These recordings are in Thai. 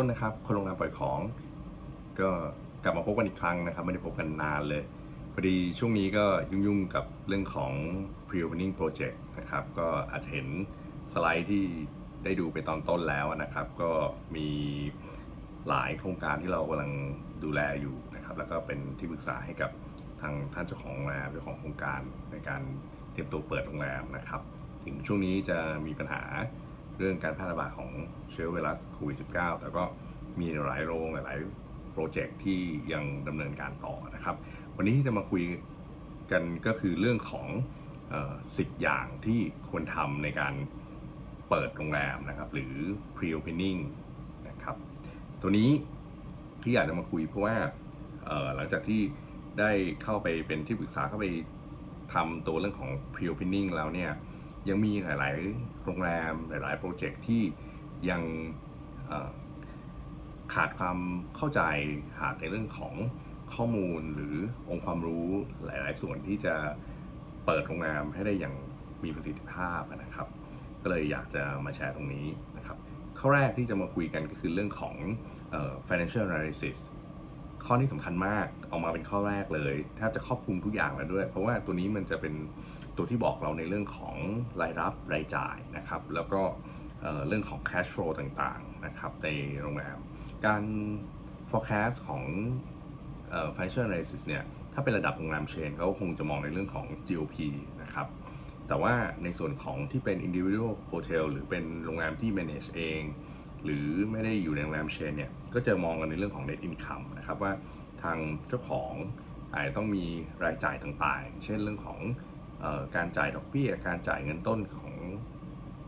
ต้นนะครับคนโรงงานปล่อยของ ก็กลับมาพบกันอีกครั้งนะครับไม่ได้พบกันนานเลยพอดีช่วงนี้ก็ยุ่งๆกับเรื่องของ pre-opening project นะครับ ก็อาจจะเห็นสไลด์ที่ได้ดูไปตอนต้นแล้วนะครับ ก็มีหลายโครงการที่เรากำลังดูแลอยู่นะครับ แล้วก็เป็นที่ปรึกษาให้กับทางท่านเจ้าของโรงแรมเจ้าของโครงการในการเตรียมตัวเปิดโรงแรมนะครับ ถึงช่วงนี้จะมีปัญหา เรื่องการแพร่ระบาดของเชื้อไวรัสโควิด -19 แต่ก็มีหลายโรงหลายๆโปรเจกต์ที่ยังดำเนินการต่อนะครับ วันนี้ที่จะมาคุยกันก็คือเรื่องของสิบอย่างที่ควรทำในการเปิดโรงแรมนะครับ หรือ pre-opening นะครับ ตัวนี้ที่อยากจะมาคุยเพราะว่าหลังจากที่ได้เข้าไปเป็นที่ปรึกษาเข้าไปทำตัวเรื่องของ pre-opening แล้วเนี่ย ยังมีหลาย ๆ โรงแรมหลาย ๆ โปรเจกต์ที่ยังขาดความเข้าใจขาดในเรื่องของข้อมูลหรือองค์ความรู้หลาย ๆ ส่วนที่จะเปิดโรงแรมให้ได้อย่างมีประสิทธิภาพนะครับ ก็เลยอยากจะมาแชร์ตรงนี้นะครับข้อแรกที่จะมาคุยกันก็คือเรื่องของ financial analysis ข้อนี้สำคัญมากเอามาเป็นข้อแรกเลยแทบจะครอบคลุมทุกอย่างแล้วด้วย เพราะว่าตัวนี้มันจะเป็นตัวที่บอกเราในเรื่องของรายรับรายจ่ายนะครับ แล้วก็เเรื่องของ cash flow ต่างๆนะครับในโรงแรม การ forecast ของ financial analysis เนี่ย ถ้าเป็นระดับโรงแรมเชนเขาคงจะมองในเรื่องของ GOP นะครับ แต่ว่าในส่วนของที่เป็น individual hotel หรือเป็นโรงแรมที่ manage เอง หรือไม่ได้อยู่ในโรงแรมเชนเนี่ยก็จะมองกันในเรื่องของ net income นะครับว่าทางเจ้าของอาจจะต้องมีรายจ่ายต่างๆ เช่นเรื่องของออการจ่ายดอกเบี้ย การจ่ายเงินต้นของ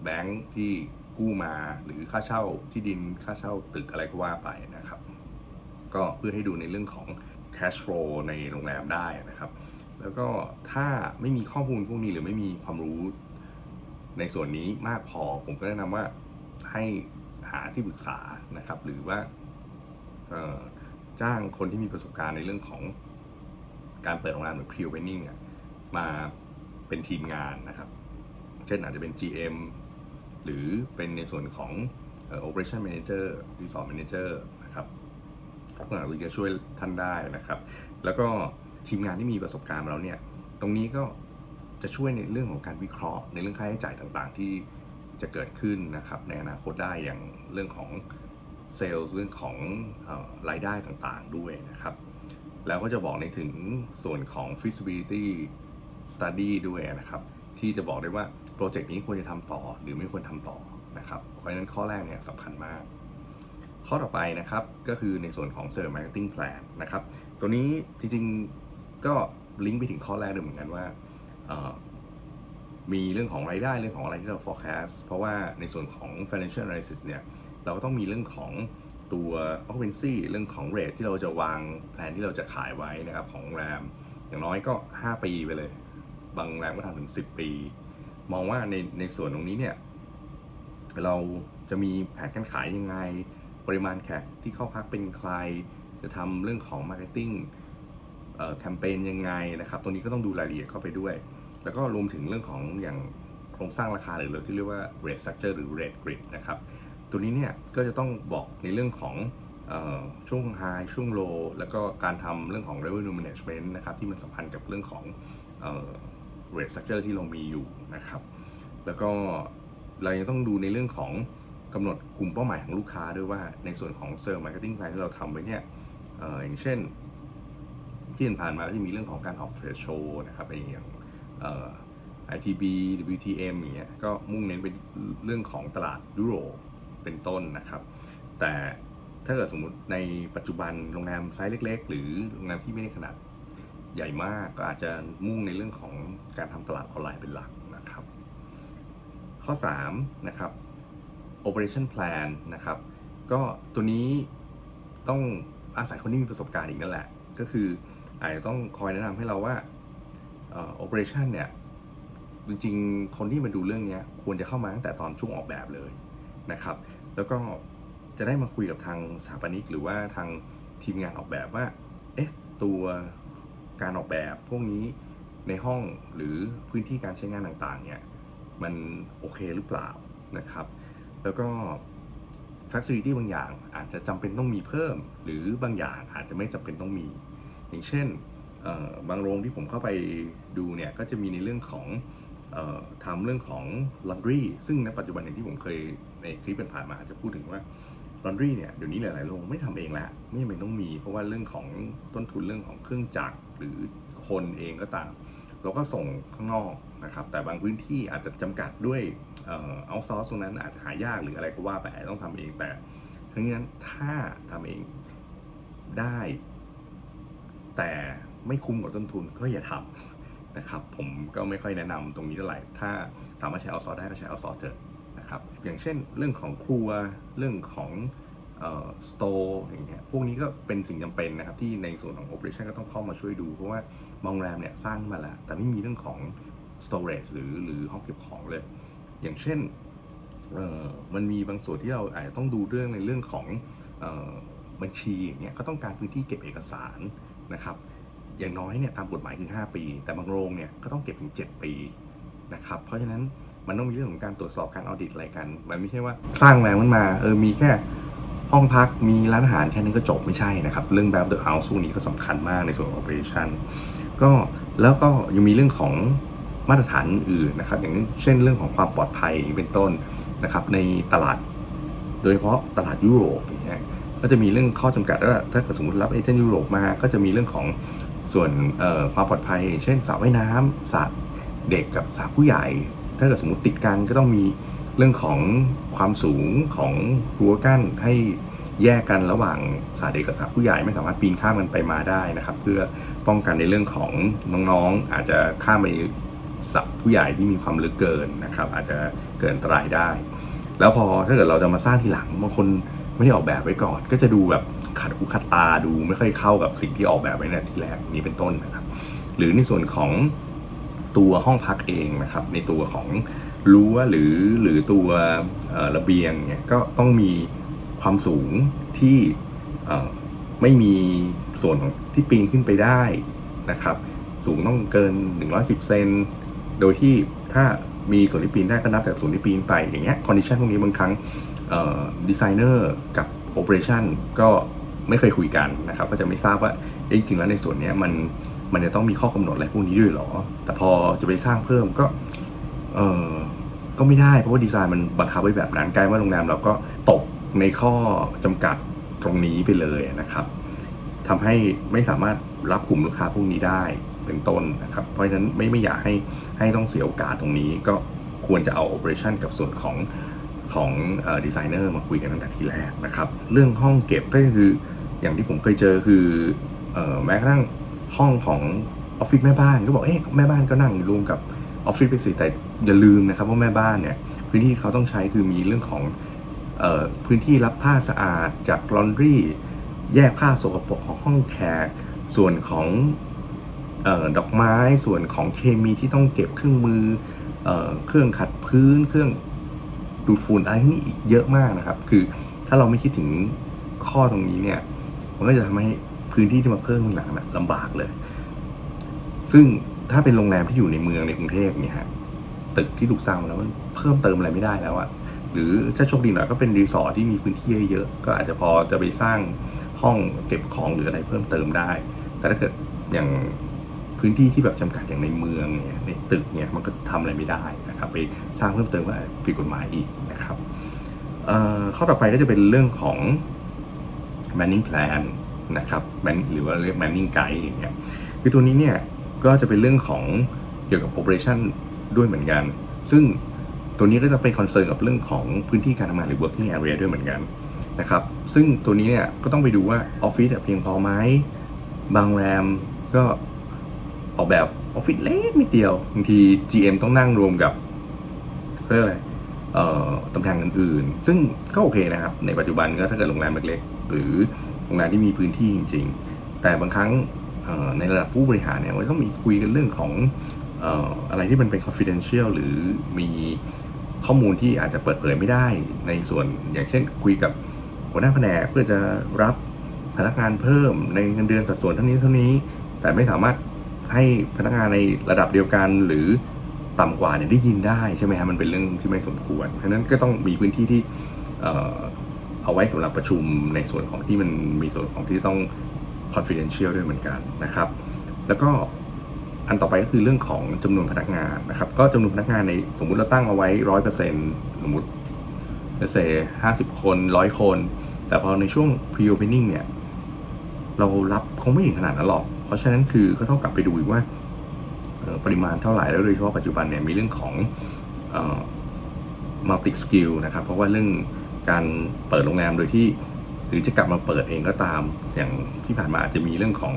แบงค์ที่กู้มาหรือค่าเช่าที่ดินค่าเช่าตึกอะไรก็ว่าไปนะครับ ก็เพื่อให้ดูในเรื่องของ cash flow ในโรงแรมได้นะครับ แล้วก็ถ้าไม่มีข้อมูลพวกนี้หรือไม่มีความรู้ในส่วนนี้มากพอผมก็แนะนำว่าให้ หาที่ปรึกษานะครับ หรือว่าจ้างคนที่มีประสบการณ์ในเรื่องของการเปิดโรงแรมหรือ pre-opening อะมาเป็นทีมงานนะครับ เช่นอาจจะเป็น GM หรือเป็นในส่วนของเอ่อ operation manager resort manager นะครับลักษณะวิจะช่วยท่านได้นะครับ แล้วก็ทีมงานที่มีประสบการณ์มาเนี่ย ตรงนี้ก็จะช่วยในเรื่องของการวิเคราะห์ ในเรื่องค่าใช้จ่ายต่างๆ ที่ จะเกิดขึ้นนะครับในอนาคตได้อย่างเรื่องของเซลล์เรื่องของรายได้ต่างๆด้วยนะครับ แล้วก็จะบอกในถึงส่วนของ feasibility study ด้วยนะครับ ที่จะบอกได้ว่าโปรเจกต์นี้ควรจะทำต่อหรือไม่ควรทำต่อนะครับเพราะฉะนั้นข้อแรกเนี่ยสำคัญมาก ข้อต่อไปนะครับก็คือในส่วนของ Sales Marketing Plan นะครับ ตัวนี้จริงๆก็ลิงก์ไปถึงข้อแรกด้วยเหมือนกันว่า มีเรื่องของรายได้เรื่องของอะไรที่เรา forecast เพราะว่าในส่วนของ financial analysis เนี่ยเราก็ต้องมีเรื่องของตัว occupancy เรื่องของ rate ที่เราจะวางแผนที่เราจะขายไว้นะครับของโรงแรม อย่างน้อยก็ 5 ปีไปเลย บางโรงแรมก็ทำถึง 10 ปี มองว่าในในส่วนตรงนี้เนี่ยเราจะมีแผนการขายยังไง ปริมาณแขกที่เข้าพักเป็นใคร จะทำเรื่องของ marketing campaign ยังไงนะครับ ตรงนี้ก็ต้องดูรายละเอียดเข้าไปด้วย แล้วก็รวมถึงเรื่องของอย่างโครงสร้างราคาหรือเราที่เรียกว่า rate structure หรือ rate grid นะครับ ตัวนี้เนี่ยก็จะต้องบอกในเรื่องของออช่วง high ช่วง low แล้วก็การทำเรื่องของ revenue management นะครับที่มันสัมพันธ์กับเรื่องของเอ่อ rate structure ที่เรามีอยู่นะครับ แล้วก็เรายังต้องดูในเรื่องของกำหนดกลุ่มเป้าหมายของลูกค้าด้วยว่าในส่วนของ sales marketing plan ที่เราทำไว้เนี่ยอออย่างเช่น ที่ผ่านมาก็จะมีเรื่องของการออก trade show นะครับอย่าง เอ่อ ITB WTM อย่างเงี้ยก็มุ่งเน้นไปเรื่องของตลาดยุโรปเป็นต้นนะครับ แต่ถ้าเกิดสมมติในปัจจุบันโรงแรมไซส์เล็ก ๆ หรือโรงแรมที่ไม่ได้ขนาดใหญ่มากก็อาจจะมุ่งในเรื่องของการทำตลาดออนไลน์เป็นหลักนะครับ ข้อ3นะครับ operation plan นะครับ ก็ตัวนี้ต้องอาศัยคนที่มีประสบการณ์อีกนั่นแหละ ก็คืออาจจะต้องคอยแนะนำให้เราว่า เอ่อ operation เนี่ย จริงๆ คนที่มาดูเรื่องนี้ควรจะเข้ามาตั้งแต่ตอนช่วงออกแบบเลยนะครับ แล้วก็จะได้มาคุยกับทางสถาปนิก หรือว่าทางทีมงานออกแบบว่า เอ๊ะ ตัวการออกแบบพวกนี้ในห้องหรือพื้นที่การใช้งานต่างๆ เนี่ย มันโอเคหรือเปล่านะครับ แล้วก็ facility บางอย่างอาจจะจำเป็นต้องมีเพิ่ม หรือบางอย่างอาจจะไม่จำเป็นต้องมี อย่างเช่น บางโรงที่ผมเข้าไปดูเนี่ยก็จะมีในเรื่องของออทำเรื่องของ laundry ซึ่งในปัจจุบันอย่างที่ผมเคยในคลิปผ่านมาจะพูดถึงว่า laundry เนี่ยเดี๋ยวนี้หลายๆโรงไม่ทำเองแล้วไม่จำเป็นต้องมี เพราะว่าเรื่องของต้นทุนเรื่องของเครื่องจักรหรือคนเองก็ตาม เราก็ส่งข้างนอกนะครับ แต่บางพื้นที่อาจจะจำกัดด้วยเอาซอร์สตรงนั้นอาจจะหายากหรืออะไรก็ว่าไปต้องทำเองแต่ทั้งนั้นถ้าทำเองได้ แต่ ไม่คุ้มกับต้นทุนก็อย่าทำนะครับผมก็ไม่ค่อยแนะนำตรงนี้เท่าไหร่ถ้าสามารถใช้เอาซอร์ได้ก็ใช้เอาซอร์เถอะนะครับอย่างเช่นเรื่องของครัวเรื่องของสโตร์อย่างเงี้ยพวกนี้ก็เป็นสิ่งจำเป็นนะครับ ที่ในส่วนของ operation ก็ต้องเข้ามาช่วยดู เพราะว่าโรงแรมเนี่ยสร้างมาแล้ว แต่ไม่มีเรื่องของ storage หรือหรือห้องเก็บของเลย อย่างเช่นเอ่อมันมีบางส่วนที่เราอาจจะต้องดูเรื่องในเรื่องของเออบัญชีอย่างเงี้ยก็ต้องการพื้นที่เก็บเอกสารนะครับ อย่างน้อยเนี่ยตามกฎหมายคือ 5 ปี แต่บางโรงเนี่ยก็ต้องเก็บถึง 7 ปีนะครับเพราะฉะนั้นมันต้องมีเรื่องของการตรวจสอบการออดิตอะไรกัน มันไม่ใช่ว่าสร้างแรงมันมาเออมีแค่ห้องพักมีร้านอาหารแค่นั้นก็จบไม่ใช่นะครับ เรื่องแบบ the house พวกนี้ก็สำคัญมากในส่วนของ operation ก็แล้วก็ยังมีเรื่องของมาตรฐานอื่นนะครับ อย่างเช่นเรื่องของความปลอดภัยเป็นต้นนะครับในตลาด โดยเฉพาะตลาดยุโรปอย่างเงี้ยก็จะมีเรื่องข้อจำกัดว่าถ้าเกิดสมมติรับเอเจนต์ยุโรปมาก็จะมีเรื่องของ ส่วนความปลอดภัย เช่นสระว่ายน้ำสระเด็กกับสระผู้ใหญ่ ถ้าเกิดสมมติติดกันก็ต้องมีเรื่องของความสูงของรั้วกั้นให้แยกกันระหว่างสระเด็กกับสระผู้ใหญ่ไม่สามารถปีนข้ามกันไปมาได้นะครับ เพื่อป้องกันในเรื่องของน้องๆอาจจะข้ามไปสระผู้ใหญ่ที่มีความลึกเกินนะครับ อาจจะเกิดอันตรายได้ แล้วพอถ้าเกิดเราจะมาสร้างทีหลังบางคน ไม่ได้ออกแบบไว้ก่อน ก็จะดูแบบขัดหูขัดตาดูไม่ค่อยเข้ากับสิ่งที่ออกแบบไว้ในทีแรกนี้เป็นต้นนะครับ หรือในส่วนของตัวห้องพักเองนะครับ ในตัวของรั้วหรือหรือตัวระเบียงเนี่ยก็ต้องมีความสูงที่ไม่มีส่วนของที่ปีนขึ้นไปได้นะครับ สูงต้องเกิน 110 เซนโดยที่ถ้ามีส่วนที่ปีนได้ก็นับจากส่วนที่ปีนไปอย่างเงี้ย condition พวกนี้บางครั้ง ดีไซเนอร์กับ operation ก็ไม่เคยคุยกันนะครับก็จะไม่ทราบว่าเอ๊ะจริงๆแล้วในส่วนนี้มันมันจะต้องมีข้อกำหนดอะไรพวกนี้ด้วยหรอ แต่พอจะไปสร้างเพิ่มก็เออก็ไม่ได้เพราะว่าดีไซน์มันบังคับไว้แบบนั้นกลายเป็นว่าโรงแรมเราก็ตกในข้อจำกัดตรงนี้ไปเลยนะครับทำให้ไม่สามารถรับกลุ่มลูกค้าพวกนี้ได้เป็นต้นนะครับ เพราะฉะนั้นไม่ไม่อยากให้ให้ต้องเสียโอกาสตรงนี้ก็ควรจะเอา operation กับส่วนของ ของดีไซเนอร์มาคุยกันตั้งแต่ทีแรกนะครับ เรื่องห้องเก็บก็คืออย่างที่ผมเคยเจอคือออแม้กระทั่งห้องของออฟฟิศแม่บ้านก็บอกเอ๊ะแม่บ้านก็นั่งรวมกับออฟฟิศไปสิแต่อย่าลืมนะครับว่าแม่บ้านเนี่ยพื้นที่เขาต้องใช้คือมีเรื่องของออพื้นที่รับผ้าสะอาดจากลอนดรีแยกผ้าสกปรกของห้องแขกส่วนของออดอกไม้ส่วนของเคมีที่ต้องเก็บเครื่องมือเออเครื่องขัดพื้นเครื่อง ดูดฝุ่นอะไรนี้อีกเยอะมากนะครับ คือถ้าเราไม่คิดถึงข้อตรงนี้เนี่ย มันก็จะทำให้พื้นที่ที่มาเพิ่มข้างหลังนะลำบากเลย ซึ่งถ้าเป็นโรงแรมที่อยู่ในเมืองในกรุงเทพเนี่ยฮะตึกที่ถูกสร้างแล้วมันเพิ่มเติมอะไรไม่ได้แล้วอะหรือถ้าโชคดีหน่อยก็เป็นรีสอร์ทที่มีพื้นที่เยอะๆก็อาจจะพอจะไปสร้างห้องเก็บของหรืออะไรเพิ่มเติมได้ แต่ถ้าเกิดอย่าง พื้นที่ที่แบบจำกัดอย่างในเมืองเนี่ยในตึกเนี่ยมันก็ทำอะไรไม่ได้นะครับไปสร้างเพิ่มเติมก็ผิดกฎหมายอีกนะครับเข้อต่อไปก็จะเป็นเรื่องของ manning plan นะครับหรือว่าเรียก manning guide อย่างเงี้ยคือตัวนี้เนี่ยก็จะเป็นเรื่องของเกี่ยวกับ operation ด้วยเหมือนกัน ซึ่งตัวนี้ก็จะเป็น concern กับเรื่องของพื้นที่การทำงานหรือ working area ด้วยเหมือนกันนะครับซึ่งตัวนี้เนี่ยก็ต้องไปดูว่าออฟฟิศเพียงพอไหมบางโรงแรมก็ ออกแบบออฟฟิศเล็กนิดเดียวบางที GM ต้องนั่งรวมกับเพื่ออะไรเอ่อตำแหน่งอื่นๆ ซึ่งก็โอเคนะครับ ในปัจจุบันก็ถ้าเกิดโรงแรมเล็กๆ หรือโรงแรมที่มีพื้นที่จริง ๆ แต่บางครั้งในระดับผู้บริหารเนี่ยมันต้องมีคุยกันเรื่องของเอ่ออะไรที่มันเป็น confidential หรือมีข้อมูลที่อาจจะเปิดเผยไม่ได้ในส่วนอย่างเช่นคุยกับหัวหน้าแผนกเพื่อจะรับพนักงานเพิ่มในเงินเดือนสัดส่วนเท่านี้เท่านี้ แต่ไม่สามารถ ให้พนักงานในระดับเดียวกันหรือต่ำกว่าเนี่ยได้ยินได้ใช่ไหมฮะมันเป็นเรื่องที่ไม่สมควรเพราะฉะนั้นก็ต้องมีพื้นที่ที่เออเาไว้สำหรับประชุมในส่วนของที่มันมีส่วนของที่ต้อง confidential ด้วยเหมือนกันนะครับ แล้วก็อันต่อไปก็คือเรื่องของจำนวนพนักงานนะครับ ก็จำนวนพนักงานในสมมุติเราตั้งเอาไว้ร้อยเปอร์เซ็นต์สมมติเซห้าสิบคนร้อยคน แต่พอในช่วง pre opening เนี่ย เรารับคงไม่ถึงขนาดนั้นหรอก ราะฉะนั้นคือก็ต้องกลับไปดูว่าปริมาณเท่าไหร่แล้วโดยเฉพาะปัจจุบันเนี่ยมีเรื่องของเอ่อ multi skill นะครับเพราะว่าเรื่องการเปิดโรงแรมโดยที่หรือจะกลับมาเปิดเองก็ตาม อย่างที่ผ่านมาอาจจะมีเรื่องของ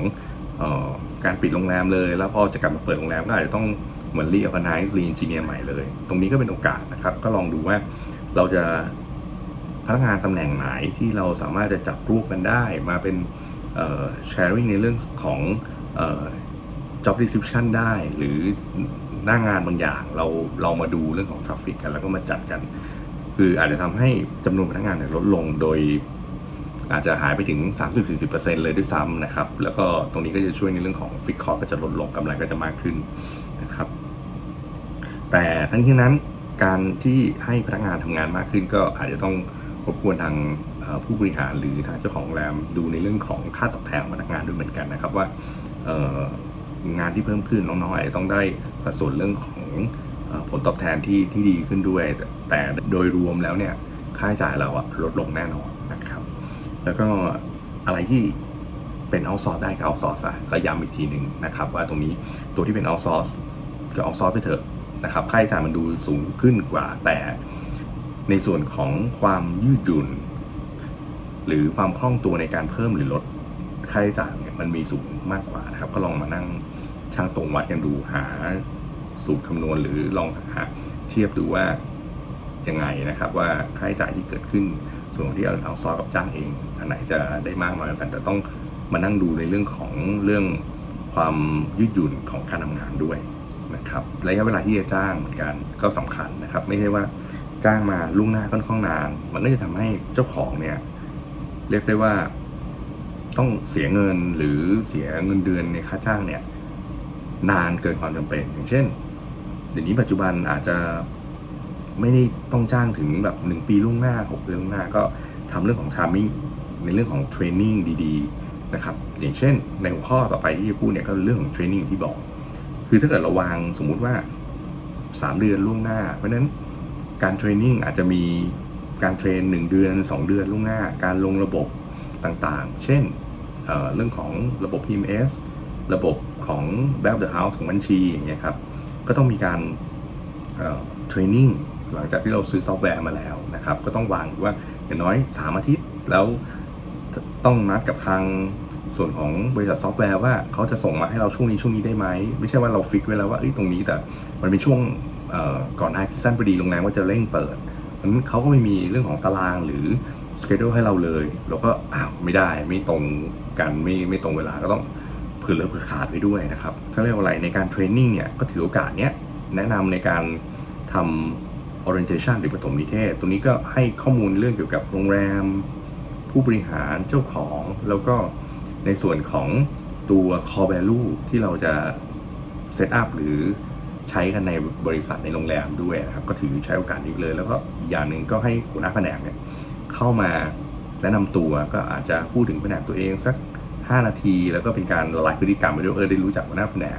ออการปิดโรงแรมเลย แล้วพอจะกลับมาเปิดโรงแรมก็อาจจะต้องเหมือน reorganize re-engineer ใหม่เลย ตรงนี้ก็เป็นโอกาสนะครับ ก็ลองดูว่าเราจะพนักงานตำแหน่งไหนที่เราสามารถจะจับรูปกันได้มาเป็น เอ่อ sharing ในเรื่องของออ job description ได้หรือหน้างานบางอย่างเราเรามาดูเรื่องของ traffic กัน แล้วก็มาจัดกัน คืออาจจะทำให้จำนวนพนักงานลดลงโดยอาจจะหายไปถึง 30-40%เลยด้วยซ้ำนะครับ แล้วก็ตรงนี้ก็จะช่วยในเรื่องของฟิกคอร์ก็จะลดลงกำไรก็จะมากขึ้นนะครับ แต่ทั้งนี้นั้นการที่ให้พนักงานทำงานมากขึ้นก็อาจจะต้องรบกวนทาง ผู้บริหารหรือทางเจ้าของโรงแรมดูในเรื่องของค่าตอบแทนพนักงานด้วยเหมือนกันนะครับว่างานที่เพิ่มขึ้นน้องๆอาจจะต้องได้สัดส่วนเรื่องของผลตอบแทนที่ที่ดีขึ้นด้วย แต่โดยรวมแล้วเนี่ยค่าใช้จ่ายเราอะลดลงแน่นอนนะครับ แล้วก็อะไรที่เป็น outsource ได้ก็ outsource ซะก็ย้ำอีกทีหนึ่งนะครับว่าตรงนี้ตัวที่เป็น outsource ก็ outsource ไปเถอะนะครับค่าใช้จ่ายมันดูสูงขึ้นกว่าแต่ในส่วนของความยืดหยุ่น หรือความคล่องตัวในการเพิ่มหรือลดค่าใช้จ่ายเนี่ยมันมีสูงมากกว่านะครับ ก็ลองมานั่งช่างตรงวัดกันดูหาสูตรคำนวณหรือลองหาเทียบดูว่ายังไงนะครับ ว่าค่าใช้จ่ายที่เกิดขึ้น ส่วนที่เอาเอาซอกับจ้างเองอันไหนจะได้มากน้อยกัน แต่ต้องมานั่งดูในเรื่องของเรื่องความยืดหยุ่นของการทำงานด้วยนะครับระยะเวลาที่จะจ้างเหมือนกันก็สำคัญนะครับ ไม่ใช่ว่าจ้างมาล่วงหน้าค่อนข้างนาน มันก็จะทำให้เจ้าของเนี่ย เรียกได้ว่าต้องเสียเงินหรือเสียเงินเดือนในค่าจ้างเนี่ยนานเกินความจำเป็น อย่างเช่น เดี๋ยวนี้ปัจจุบันอาจจะไม่ได้ต้องจ้างถึงแบบหนึ่งปีล่วงหน้าหกเดือนล่วงหน้าก็ทำเรื่องของ timing ในเรื่องของเทรนนิ่งดีๆนะครับอย่างเช่น ในหัวข้อต่อไปที่จะพูดเนี่ยก็เรื่องของเทรนนิ่งที่บอก คือถ้าเกิดเราวางสมมุติว่า 3 เดือนล่วงหน้า เพราะฉะนั้นการ training อาจจะมี การ train 1 เดือน 2 เดือนล่วงหน้า การลงระบบต่างๆ เช่นเรื่องของระบบ PMS ระบบของ Back of the House ของบัญชีอย่างเงี้ยครับ ก็ต้องมีการ training หลังจากที่เราซื้อซอฟต์แวร์มาแล้วนะครับ ก็ต้องวางว่าอย่างน้อย 3 อาทิตย์แล้วต้องนัดกับทางส่วนของบริษัทซอฟต์แวร์ว่าเขาจะส่งมาให้เราช่วงนี้ช่วงนี้ได้ไหม ไม่ใช่ว่าเรา fix ไว้แล้วว่าตรงนี้แต่มันเป็นช่วงก่อนไฮซีซั่นพอดีโรงแรมว่าจะเร่งเปิด นั้นเขาก็ไม่มีเรื่องของตารางหรือสเกจ u ให้เราเลย เราก็อ้าวไม่ได้ไม่ตรงกันไม่ไม่ตรงเวลาก็ต้องเผื่อเหลือเผื่อขาดไปด้วยนะครับเขาเรียกว่าอะไรในการ training เนี่ยก็ถือโอกาสเนี้ยแนะนำในการทำ orientation หรือปฐมนิเทศ ตรงนี้ก็ให้ข้อมูลเรื่องเกี่ยวกับโรงแรม ผู้บริหารเจ้าของ แล้วก็ในส่วนของตัว core value ที่เราจะ set up หรือ ใช้กันในบริษัทในโรงแรมด้วยนะครับ ก็ถือใช้โอกาสนี้เลย แล้วก็อย่างหนึ่งก็ให้หัวหน้าแผนกเนี่ยเข้ามาแนะนำตัวก็อาจจะพูดถึงแผนกตัวเองสัก 5 นาที แล้วก็เป็นการละลายพฤติกรรมไปด้วยเออได้รู้จักหัวหน้าแผนก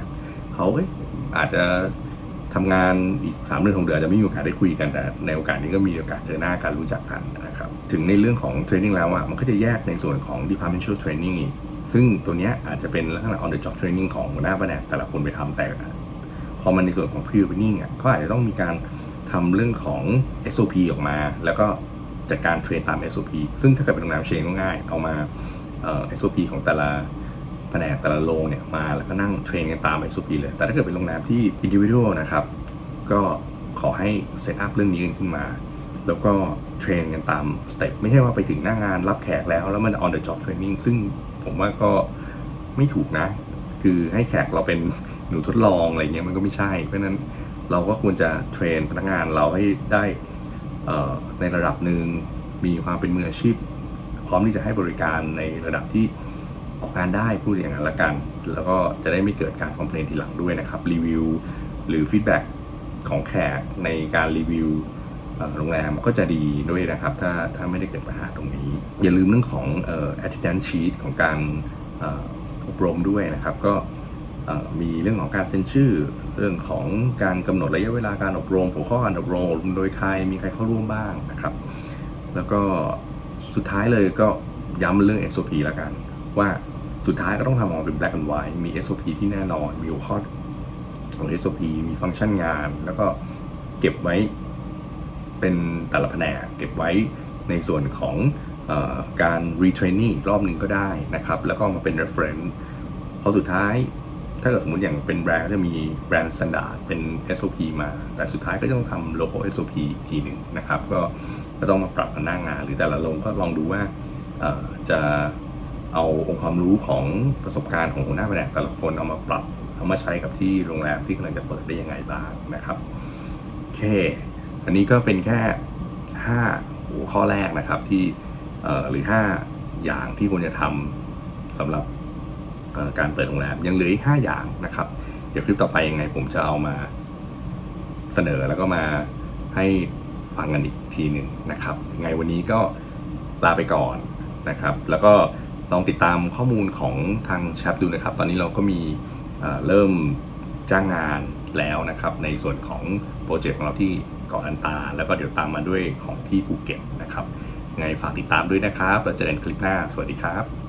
เขาเอ้ยอาจจะทำงานอีก3เดือนของเดือนจะไม่มีโอกาสได้คุยกันแต่ในโอกาสนี้ก็มีโอกาสเจอหน้ากันรู้จักกันนะครับถึงในเรื่องของเทรนนิ่งแล้วอะมันก็จะแยกในส่วนของ departmental training ซึ่งตัวเนี้ยอาจจะเป็นลักษณะ on the job training ของหัวหน้าแผนกแต่ละคนไปทำแต่มันในส่วนของ pre opening อะก็อาจจะต้องมีการทำเรื่องของ SOP ออกมา แล้วก็จัดการ train ตาม SOP ซึ่งถ้าเกิดเป็นโรงแรม chain ก็ง่าย เอามาเอ่อ SOP ของแต่ละแผนกแต่ละโรงเนี่ยมาแล้วก็นั่ง train กันตาม SOP เลย แต่ถ้าเกิดเป็นโรงแรมที่ individual นะครับ ก็ขอให้ set up เรื่องนี้กันขึ้นมา แล้วก็ train กันตามstep ไม่ใช่ว่าไปถึงหน้างานรับแขกแล้วแล้วมัน on the job training ซึ่งผมว่าก็ไม่ถูกนะ คือให้แขกเราเป็นหนูทดลองอะไรเงี้ยมันก็ไม่ใช่ เพราะนั้นเราก็ควรจะ train พนักงานเราให้ได้ในระดับหนึ่งมีความเป็นมืออาชีพ พร้อมที่จะให้บริการในระดับที่ออกงานได้พูดอย่างนั้นละกัน แล้วก็จะได้ไม่เกิดการ complain ทีหลังด้วยนะครับรีวิวหรือ feedbackของแขกในการรีวิวโรงแรมก็จะดีด้วยนะครับ ถ้าถ้าไม่ได้เกิดปัญหาตรงนี้ อย่าลืมเรื่องของ attendance sheet ของการ อบรมด้วยนะครับ ก็มีเรื่องของการเซ็นชื่อ เรื่องของการกำหนดระยะเวลาการอบรมหัวข้อการอบรมโดยใครมีใครเข้าร่วมบ้างนะครับ แล้วก็สุดท้ายเลยก็ย้ำเรื่อง SOP ล้วกัน ว่าสุดท้ายก็ต้องทำออกมาเป็น black and white มี SOP ที่แน่นอน มีหัวข้อของ SOP มีฟังก์ชันงาน แล้วก็เก็บไว้เป็นแต่ละแผนกเก็บไว้ในส่วนของ การ retraining อีกรอบหนึ่งก็ได้นะครับ แล้วก็มาเป็น reference พอสุดท้ายถ้าเกิดสมมติอย่างเป็นแบรนด์ก็จะมีแบรนด์ standard เป็น SOP มา แต่สุดท้ายก็ต้องทำ local SOP อีกทีหนึ่งนะครับ ก็ก็ต้องมาปรับกันหน้างาน หรือแต่ละโรงก็ลองดูว่าจะเอาองค์ความรู้ของประสบการณ์ของหัวหน้าแผนกแต่ละคนเอามาปรับเอามาใช้กับที่โรงแรมที่กำลังจะเปิดได้ยังไงบ้างนะครับโอเค อันนี้ก็เป็นแค่5หัวข้อแรกนะครับที่ หรือ 5 อย่างที่ควรจะทำสำหรับการเปิดโรงแรมยังเหลืออีก 5 อย่างนะครับ เดี๋ยวคลิปต่อไปยังไงผมจะเอามาเสนอแล้วก็มาให้ฟังกันอีกทีหนึ่งนะครับยังไงวันนี้ก็ลาไปก่อนนะครับ แล้วก็ลองติดตามข้อมูลของทางแชปดูนะครับ ตอนนี้เราก็มีเริ่มจ้างงานแล้วนะครับ ในส่วนของโปรเจกต์ของเราที่เกาะอันตา แล้วก็เดี๋ยวตามมาด้วยของที่ภูเก็ตนะครับ ไงฝากติดตามด้วยนะครับ เราเจอกันคลิปหน้า สวัสดีครับ